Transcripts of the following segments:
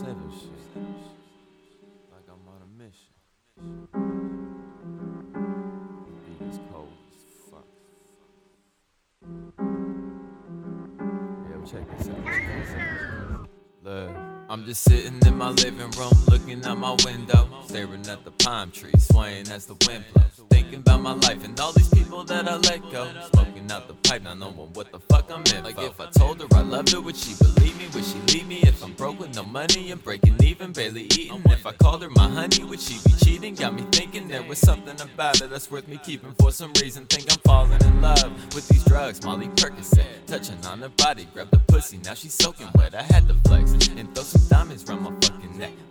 settle shit. Like I'm on a mission. Beat is cold as fuck. Yeah, check this out. Look, I'm just sitting in my living room, looking out my window, staring at the palm trees, swaying as the wind blows. Thinking about my life and all these people that I let go. Smoking out the pipe, not knowing what the fuck I'm in. Like if I told her I loved her, would she believe me? Would she leave me if I'm broke with no money and breaking even, barely eating? If I called her my honey, would she be cheating? Got me thinking there was something about it that's worth me keeping for some reason. Think I'm falling in love with these drugs, Molly Percocet, touching on her body, grab the pussy, now she's soaking wet. I had to flex and throw some diamonds round my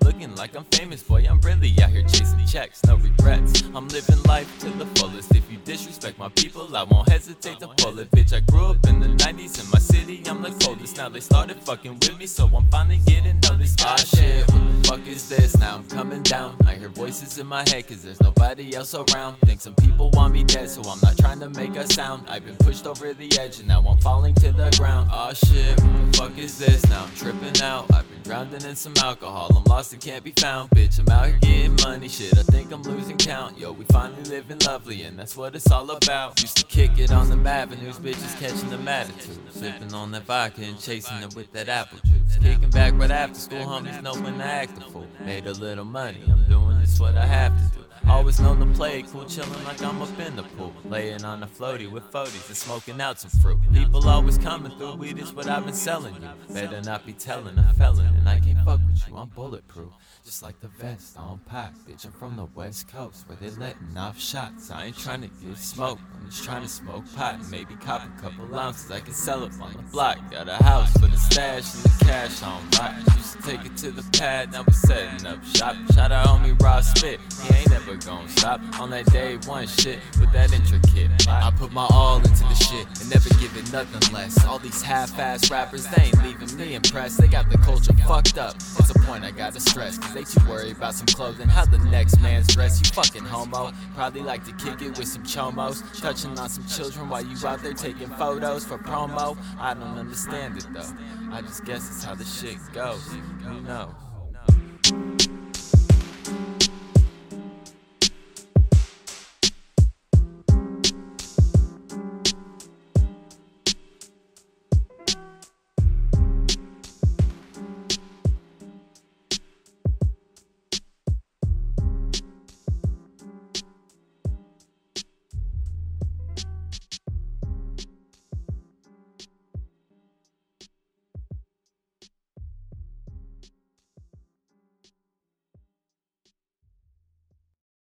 Looking like I'm famous, boy, I'm really out here chasing checks, no regrets. I'm living life to the fullest. If you disrespect my people, I won't hesitate to pull it. Bitch, I grew up in the 90s in my city, I'm the coldest. Now they started fucking with me, so I'm finally getting noticed. Ah shit, what the fuck is this? Now I'm coming down. I hear voices in my head, cause there's nobody else around. Think some people want me dead, so I'm not trying to make a sound. I've been pushed over the edge, and now I'm falling to the ground. Ah shit, what the fuck is this? Now I'm tripping out. I've been drowning in some alcohol, I'm lost and can't be found. Bitch, I'm out here getting money, shit. I think I'm losing count. Yo, we finally living lovely, and that's what it's all about. Used to kick it on them avenues, bitches catching them attitude. Sipping on that vodka and chasing it with that apple juice. Kicking back right after school, homies know when to act a fool. Made a little money, I'm doing this what I have to do. Always known to play cool, chillin' like I'm up in the pool. Laying on a floaty with 40s and smoking out some fruit. People always coming through, weed is what I've been selling you. Better not be telling a felon, and I can't fuck with you, I'm bulletproof. Just like the vest on Pac, bitch, I'm from the west coast where they letting off shots. I ain't trying to get smoke, I'm just trying to smoke pot maybe cop a couple ounces. I can sell it on the block. Got a house for the stash and the cash on rock. Used to take it to the pad, now we setting up shop. Shout out homie Raw Spit, he ain't ever gonna stop on that day one shit with that intricate. I put my all into the shit and never give it nothing less. All these half-ass rappers, they ain't leaving me impressed. They got the culture fucked up. It's a point I gotta stress, cause they too worried about some clothing. How the next man's dressed, you fucking homo. Probably like to kick it with some chomos, touching on some children while you out there taking photos for promo. I don't understand it though. I just guess it's how the shit goes. Who knows?